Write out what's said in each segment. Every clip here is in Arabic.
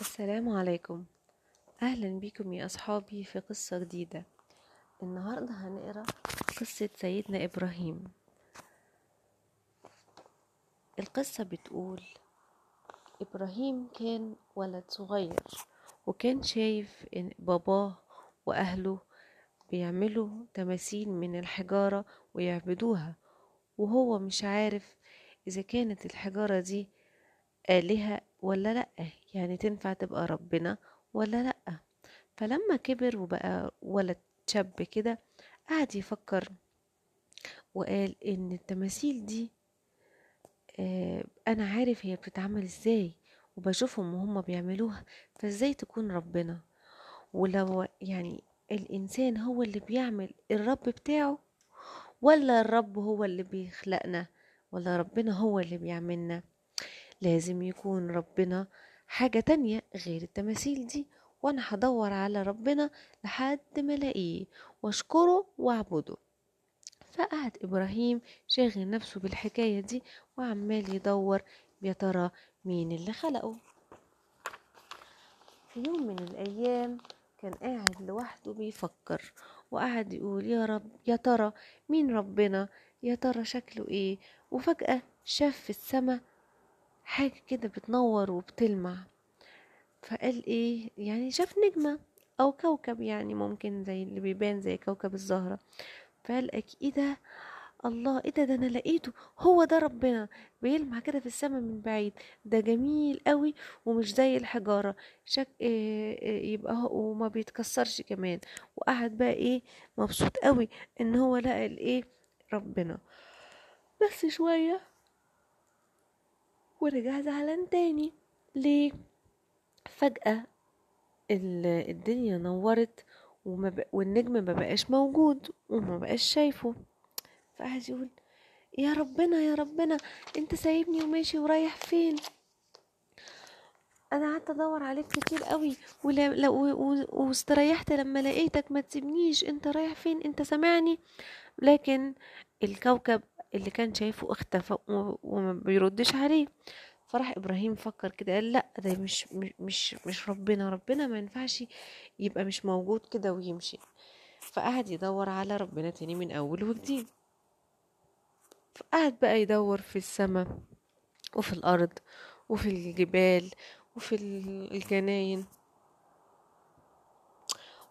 السلام عليكم. أهلا بكم يا أصحابي في قصة جديدة. النهاردة هنقرأ قصة سيدنا إبراهيم. القصة بتقول إبراهيم كان ولد صغير وكان شايف إن باباه وأهله بيعملوا تماثيل من الحجارة ويعبدوها وهو مش عارف إذا كانت الحجارة دي آلهة ولا لأ؟ يعني تنفع تبقى ربنا ولا لأ؟ فلما كبر وبقى ولد شاب كده قعد يفكر وقال إن التماثيل دي آه أنا عارف هي بتتعمل إزاي وبشوفهم وهم بيعملوها فإزاي تكون ربنا؟ ولو يعني الإنسان هو اللي بيعمل الرب بتاعه ولا الرب هو اللي بيخلقنا ولا ربنا هو اللي بيعملنا؟ لازم يكون ربنا حاجة تانية غير التماثيل دي. وأنا هدور على ربنا لحد ما ألاقيه. وأشكره وأعبده. فقعد إبراهيم شاغل نفسه بالحكاية دي وعمال يدور يا ترى مين اللي خلقه. في يوم من الأيام كان قاعد لوحده بيفكر. وقعد يقول يا رب يا ترى مين ربنا؟ يا ترى شكله إيه؟ وفجأة شاف في السما حاجة كده بتنور وبتلمع. فقال إيه يعني شاف نجمة أو كوكب يعني ممكن زي اللي بيبان زي كوكب الزهرة. فقال إيه ده؟ الله إيه ده؟ ده أنا لقيته. هو ده ربنا. بيلمع كده في السماء من بعيد. ده جميل قوي ومش زي الحجارة. شك إيه إيه يبقى هو وما بيتكسرش كمان. وقعد بقى إيه مبسوط قوي إن هو لقى الإيه ربنا. بس شوية ورجع زعلان تاني ليه فجأة الدنيا نورت وما. والنجم ما بقاش موجود وما بقاش شايفه فقعد يقول يا ربنا يا ربنا أنت سايبني وماشي ورايح فين أنا قعدت أدور عليك كتير قوي. واستريحت لما لقيتك ما تسيبنيش أنت رايح فين أنت سامعني لكن الكوكب اللي كان شايفه اختفى وما بيردش عليه. فراح إبراهيم فكر كده قال لا ده مش مش مش ربنا ربنا ما ينفعش يبقى مش موجود كده ويمشي. فقعد يدور على ربنا تاني من أول وجديد. فقعد بقى يدور في السماء وفي الأرض وفي الجبال وفي الجناين.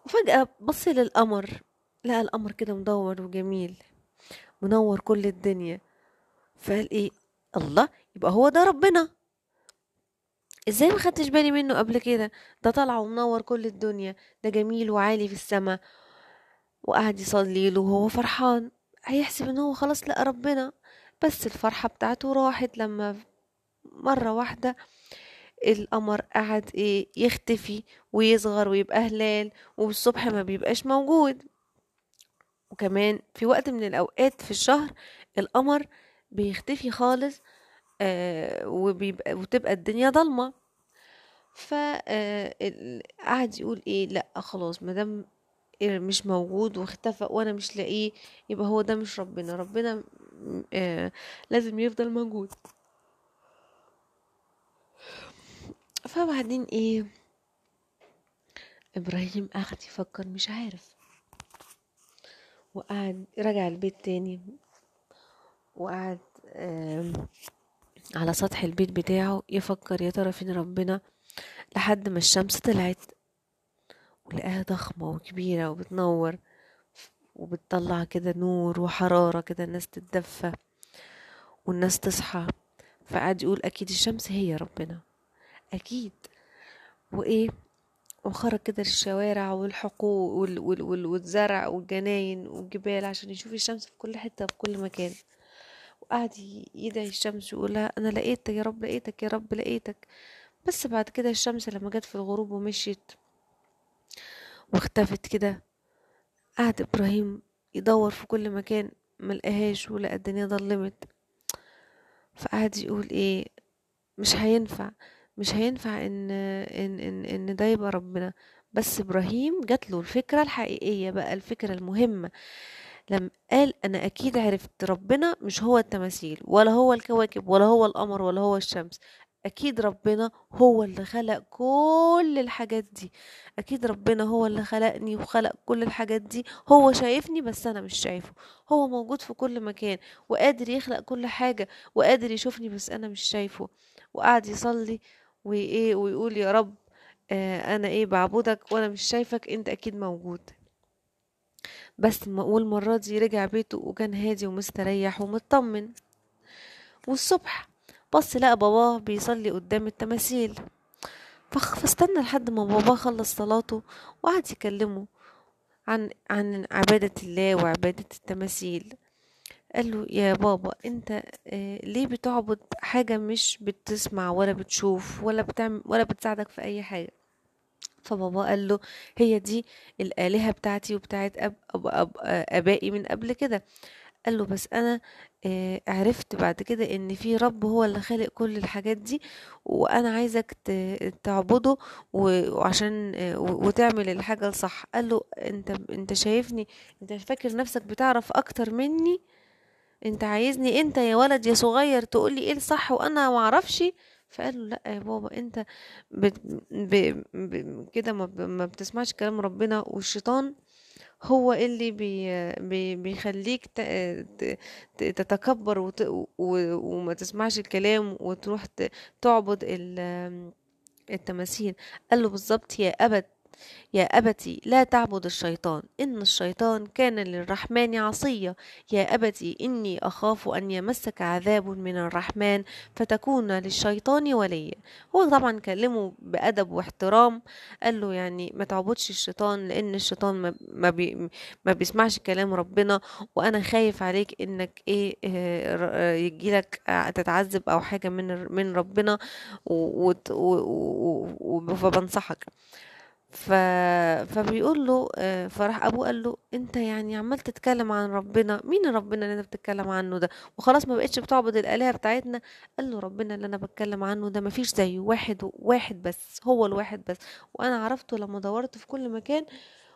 وفجأة بص للقمر لقى القمر كده مدور وجميل. منور كل الدنيا. فقال إيه؟ الله يبقى هو ده ربنا. إزاي ما خدتش بالي منه قبل كده؟ ده طالع ومنور كل الدنيا. ده جميل وعالي في السماء. وقعد يصلي له وهو فرحان. هيحسب إن هو خلاص لقى ربنا. بس الفرحة بتاعته راحت لما مرة واحدة القمر قعد إيه يختفي ويصغر ويبقى هلال والصبح ما بيبقاش موجود. وكمان في وقت من الأوقات في الشهر القمر بيختفي خالص آه وتبقى الدنيا ضلمة. فقعد يقول إيه لأ خلاص مادام مش موجود واختفى وأنا مش لاقيه يبقى هو ده مش ربنا. ربنا آه لازم يفضل موجود. فبعدين إيه؟ إبراهيم قعد يفكر مش عارف. وقعد رجع البيت تاني وقعد على سطح البيت بتاعه يفكر يا ترى فين ربنا لحد ما الشمس طلعت ولقاها ضخمة وكبيرة وبتنور وبتطلع كده نور وحرارة كده الناس تتدفى والناس تصحى. فقعد يقول أكيد الشمس هي ربنا أكيد. وإيه؟ وخرج كده للشوارع والحقول وال وال وال والزرع والجناين والجبال عشان يشوف الشمس في كل حتة في كل مكان. وقعد يدعي الشمس ويقولها أنا لقيتك يا رب لقيتك يا رب لقيتك. بس بعد كده الشمس لما جت في الغروب ومشيت واختفت كده قعد إبراهيم يدور في كل مكان ملقاهاش ولقى الدنيا ضلمت فقعد يقول إيه مش هينفع. مش هينفع إن إن إن, إن ده يبقى ربنا. بس إبراهيم جات له الفكرة الحقيقية بقى الفكرة المهمة. لما قال أنا أكيد عرفت ربنا مش هو التماثيل ولا هو الكواكب ولا هو القمر ولا هو الشمس. أكيد ربنا هو اللي خلق كل الحاجات دي. أكيد ربنا هو اللي خلقني وخلق كل الحاجات دي. هو شايفني بس أنا مش شايفه. هو موجود في كل مكان وقادر يخلق كل حاجة وقادر يشوفني بس أنا مش شايفه. وقعد يصلي وإيه ويقول يا رب آه أنا إيه بعبدك وأنا مش شايفك أنت أكيد موجود. بس والمرة دي رجع بيته وكان هادي ومستريح ومطمن. والصبح بص لقى باباه بيصلي قدام التماثيل. فاستنى لحد ما باباه خلص صلاته وقعد يكلمه عن عن عبادة الله وعبادة التماثيل. قال له يا بابا انت آه، ليه بتعبد حاجة مش بتسمع ولا بتشوف ولا بتعمل ولا بتساعدك في أي حاجة? فبابا قال له هي دي الآلهة بتاعتي وبتاعت أب أب أب آبائي من قبل كده. قال له بس أنا آه، عرفت بعد كده إن في رب هو اللي خالق كل الحاجات دي وأنا عايزك تعبده وعشان آه، وتعمل الحاجة الصح. قال له أنت أنت شايفني أنت فاكر نفسك بتعرف أكتر مني انت عايزني انت يا ولد يا صغير تقولي إيه الصح وأنا ما أعرفش؟ فقال له لا يا بابا انت بت كده ما, ما بتسمعش كلام ربنا والشيطان هو اللي بي بي بيخليك تتكبر وت وما تسمعش الكلام وتروح تعبد ال- التماثيل. قال له بالظبط يا أبت يا أبتي لا تعبد الشيطان إن الشيطان كان للرحمن عصيا. يا أبتي إني أخاف أن يمسك عذاب من الرحمن فتكون للشيطان وليا. هو طبعا كلمه بأدب واحترام قال له يعني ما تعبدش الشيطان لأن الشيطان ما, بي ما بيسمعش كلام ربنا. وأنا خايف عليك إنك إيه آه، آه، يجيلك تتعذب أو حاجة من من ربنا فبنصحك. ف... فبيقول له آه، فراح أبوه قال له أنت يعني عمال تتكلم عن ربنا مين ربنا اللي أنت بتتكلم عنه ده؟ وخلاص ما بقتش بتعبد الآلهة بتاعتنا. قال له ربنا اللي أنا بتكلم عنه ده مفيش زيه واحد واحد بس هو الواحد بس وأنا عرفته لما دورت في كل مكان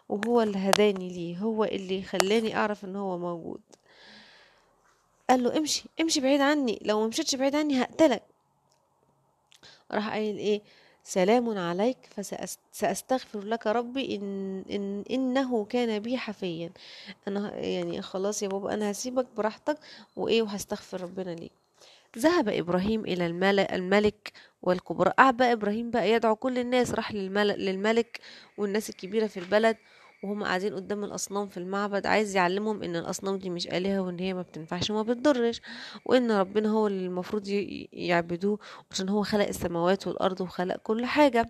وهو اللي هداني ليه هو اللي خلاني أعرف إن هو موجود. قال له امشي امشي بعيد عني لو ما مشيتش بعيد عني هقتلك. راح قايل إيه؟ سلام عليك فسأستغفر لك ربي إن, إن إنه كان بي حفيا. أنا يعني خلاص يا بابا أنا هسيبك براحتك وإيه وهستغفر ربنا ليك. ذهب إبراهيم إلى الملك, والكبراء قعد بقى إبراهيم بقى يدعو كل الناس راح للملك, للملك والناس الكبيرة في البلد وهم قاعدين قدام الأصنام في المعبد عايز يعلمهم إن الأصنام دي مش آلهة وإن هي ما بتنفعش وما بتضرش وإن ربنا هو اللي المفروض يعبدوه عشان هو خلق السماوات والأرض وخلق كل حاجة.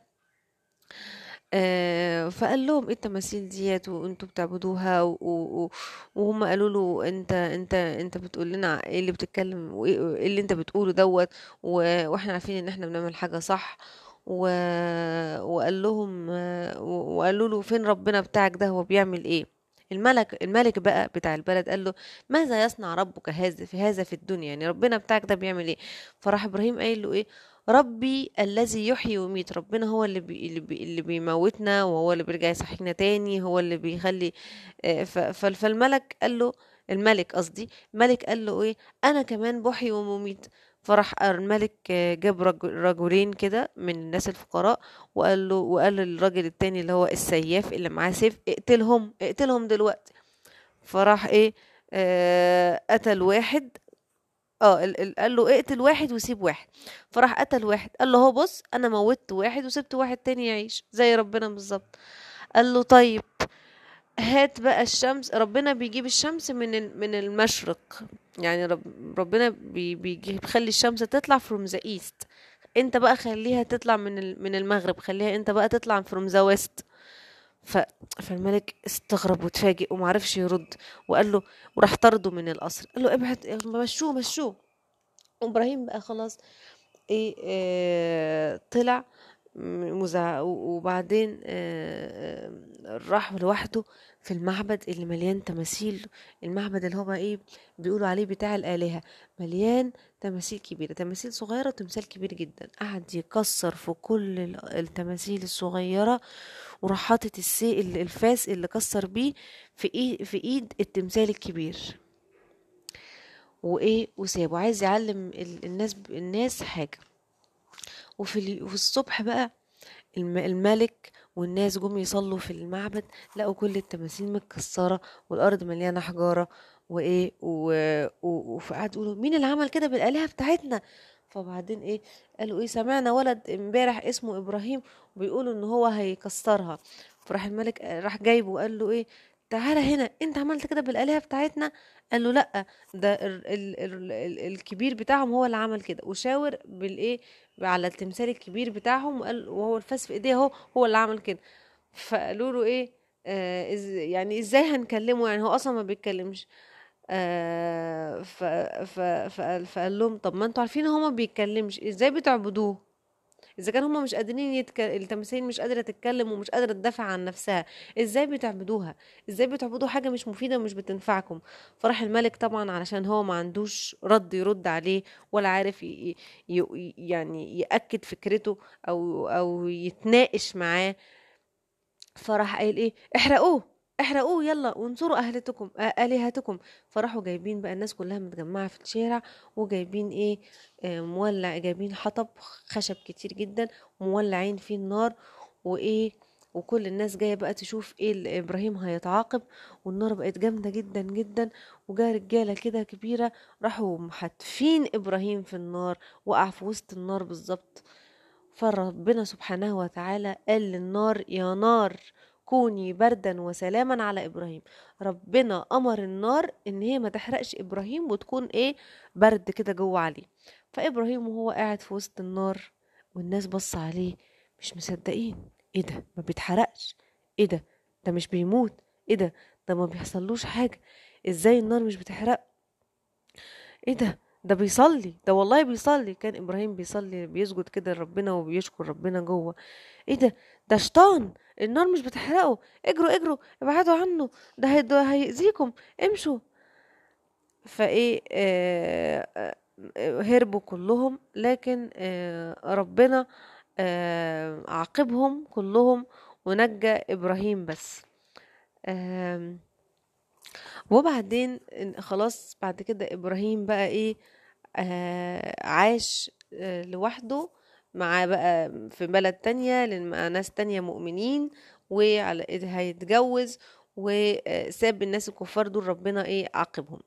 آه، فقال لهم إيه التماثيل ديت وأنتوا بتعبدوها؟ و- وهم قالوا له أنت أنت أنت بتقول لنا إيه اللي بتتكلم وايه اللي أنت بتقوله دوت وإحنا عارفين إن إحنا بنعمل حاجة صح. و... وقال لهم وقالوا له فين ربنا بتاعك ده؟ هو بيعمل إيه؟ الملك الملك بقى بتاع البلد قال له ماذا يصنع ربك هذا في هذا في الدنيا؟ يعني ربنا بتاعك ده بيعمل إيه؟ فراح إبراهيم قايل له إيه؟ ربي الذي يحيي ويميت ربنا هو اللي بي اللي, بي اللي بيموتنا وهو اللي بيرجع يصحينا تاني هو اللي بيخلي آه، فالملك قال له الملك قصدي الملك قال له إيه؟ أنا كمان بحيي ومميت. فراح الملك جاب رج- رجلين كده من الناس الفقراء وقال له وقال للراجل التاني اللي هو السياف اللي معاه سيف اقتلهم اقتلهم دلوقتي. فراح إيه آه قتل واحد. آه ال- ال- قال له اقتل واحد وسيب واحد. فراح قتل واحد. قال له هو بص أنا موتت واحد وسبت واحد تاني يعيش زي ربنا بالظبط. قال له طيب هات بقى الشمس ربنا بيجيب الشمس من من المشرق. يعني رب ربنا بيخلي الشمس تطلع from the east. انت بقى خليها تطلع من من المغرب خليها انت بقى تطلع from the west. ف... فالملك استغرب وتفاجئ ومعرفش يرد وقال له وراح طرده من القصر. قال له ابعد مشوه مشوه. وابراهيم بقى خلاص إيه آه طلع. وبعدين آه آه، راح لوحده في المعبد اللي مليان تماثيل. المعبد اللي هو إيه بيقولوا عليه بتاع الآلهة. مليان تماثيل كبيرة تماثيل صغيرة وتمثال كبير جدا. قعد يكسر في كل ال- التماثيل الصغيرة وراح حاطط الفاس اللي كسر بيه في ايد في إيد التمثال الكبير. وإيه وسابه. عايز يعلم ال- الناس الناس حاجة. وفي. وفي الصبح بقى الم... الملك والناس جم يصلوا في المعبد لقوا كل التماثيل متكسرة والأرض مليانة حجارة وإيه. وقعدوا يقولوا مين اللي عمل كده بالآلهة بتاعتنا فبعدين إيه قالوا إيه سمعنا ولد امبارح اسمه إبراهيم وبيقولوا إن هو هيكسرها فراح الملك راح جايبه وقال له إيه تعالى هنا أنت عملت كده بالآلهة بتاعتنا؟ قال له لأ ده ال ال ال ال الكبير بتاعهم هو اللي عمل كده. وشاور بالإيه؟ على التمثال الكبير بتاعهم وقال وهو الفاس في إيديه أهو هو اللي عمل كده. فقالوا له إيه؟ آه إز يعني إزاي هنكلمه؟ يعني هو أصلا ما بيتكلمش. آه فقال لهم طب ما أنتوا عارفين هو ما بيتكلمش إزاي بتعبدوه؟ إذا كان هما مش قادرين يتك... التماثيل مش قادرة تتكلم ومش قادرة تدافع عن نفسها إزاي بتعبدوها؟ إزاي بتعبدوا حاجة مش مفيدة ومش بتنفعكم؟ فراح الملك طبعا علشان هو ما عندوش رد يرد عليه ولا عارف ي... ي... يعني يأكد فكرته أو أو يتناقش معاه. فراح قايل إيه؟ احرقوه. احرقوه يلا وانصروا أهلتكم آلهتكم. فراحوا جايبين بقى الناس كلها متجمعة في الشارع وجايبين إيه؟ آه مولع جايبين حطب خشب كتير جدا ومولعين فيه النار وإيه؟ وكل الناس جاية بقى تشوف إيه إبراهيم هيتعاقب والنار بقت جامدة جدا جدا. وجا رجالة كده كبيرة راحوا محتفين إبراهيم في النار وقع في وسط النار بالظبط. فربنا سبحانه وتعالى قال للنار يا نار! كوني بردا وسلاما على إبراهيم. ربنا أمر النار إن هي ما تحرقش إبراهيم وتكون إيه؟ برد كده جوه عليه. فإبراهيم وهو قاعد في وسط النار والناس بص عليه مش مصدقين. إيه ده؟ ما بيتحرقش. إيه ده؟ ده مش بيموت. إيه ده؟ ده ما بيحصلوش حاجة. إزاي النار مش بتحرق؟ إيه ده؟ ده بيصلي ده والله بيصلي. كان إبراهيم بيصلي بيسجد كده لربنا وبيشكر ربنا جوه. إيه ده؟ ده شيطان! النار مش بتحرقه. اجروا اجروا ابعدوا عنه. ده هيأذيكم. امشوا. فإيه آه آه هربوا كلهم. لكن آه ربنا آه عاقبهم كلهم ونجى إبراهيم بس. وبعدين خلاص بعد كده إبراهيم بقى إيه عاش آه لوحده مع بقى في بلد تانية مع ناس تانية مؤمنين وعلى هيتجوز وساب الناس الكفار دول ربنا إيه عاقبهم.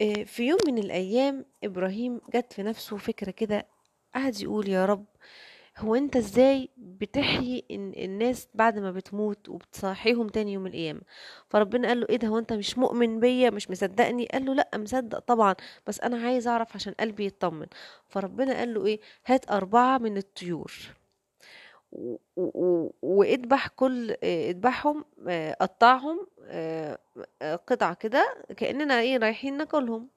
آه في يوم من الأيام إبراهيم جت في نفسه فكرة كده قعد يقول يا رب هو أنت إزاي بتحيي الناس بعد ما بتموت وبتصحيهم تاني يوم القيامة؟ فربنا قال له إيه ده هو أنت مش مؤمن بيا؟ مش مصدقني؟ قال له لا مصدق طبعا بس أنا عايز أعرف عشان قلبي يطمن. فربنا قال له إيه هات أربعة من الطيور. وإذبح كل إذبحهم قطعهم قطع كده كأننا إيه رايحين ناكلهم.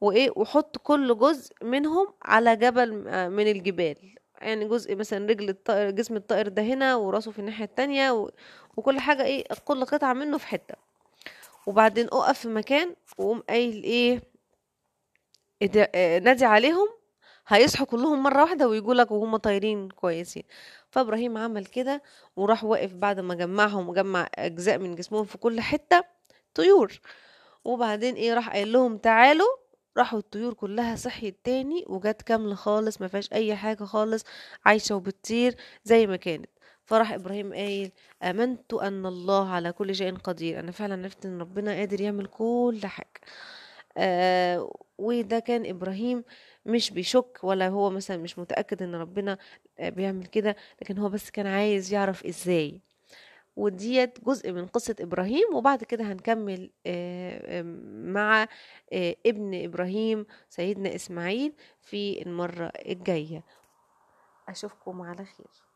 وإيه وحط كل جزء منهم على جبل من الجبال. يعني جزء مثلا رجل الطائر جسم الطائر ده هنا وراسه في الناحية التانية و... وكل حاجة إيه كل قطعة منه في حتة. وبعدين أقف في مكان وقوم قايل إيه نادي عليهم هيصحوا كلهم مرة واحدة ويجوا لك وهم طايرين كويسين. فإبراهيم عمل كده وراح واقف بعد ما جمعهم وجمع أجزاء من جسمهم في كل حتة طيور. وبعدين إيه راح قايل لهم تعالوا راحوا الطيور كلها صحيت تاني وجت كاملة خالص ما فيهاش أي حاجة خالص عايشة وبتطير زي ما كانت. فراح إبراهيم قايل آمنت أن الله على كل شيء قدير. أنا فعلا عرفت أن ربنا قادر يعمل كل حاجة. آه وده كان إبراهيم مش بيشك ولا هو مثلا مش متأكد أن ربنا بيعمل كده لكن هو بس كان عايز يعرف إزاي. وديت جزء من قصة إبراهيم وبعد كده هنكمل مع ابن إبراهيم سيدنا إسماعيل في المرة الجاية. أشوفكم على خير.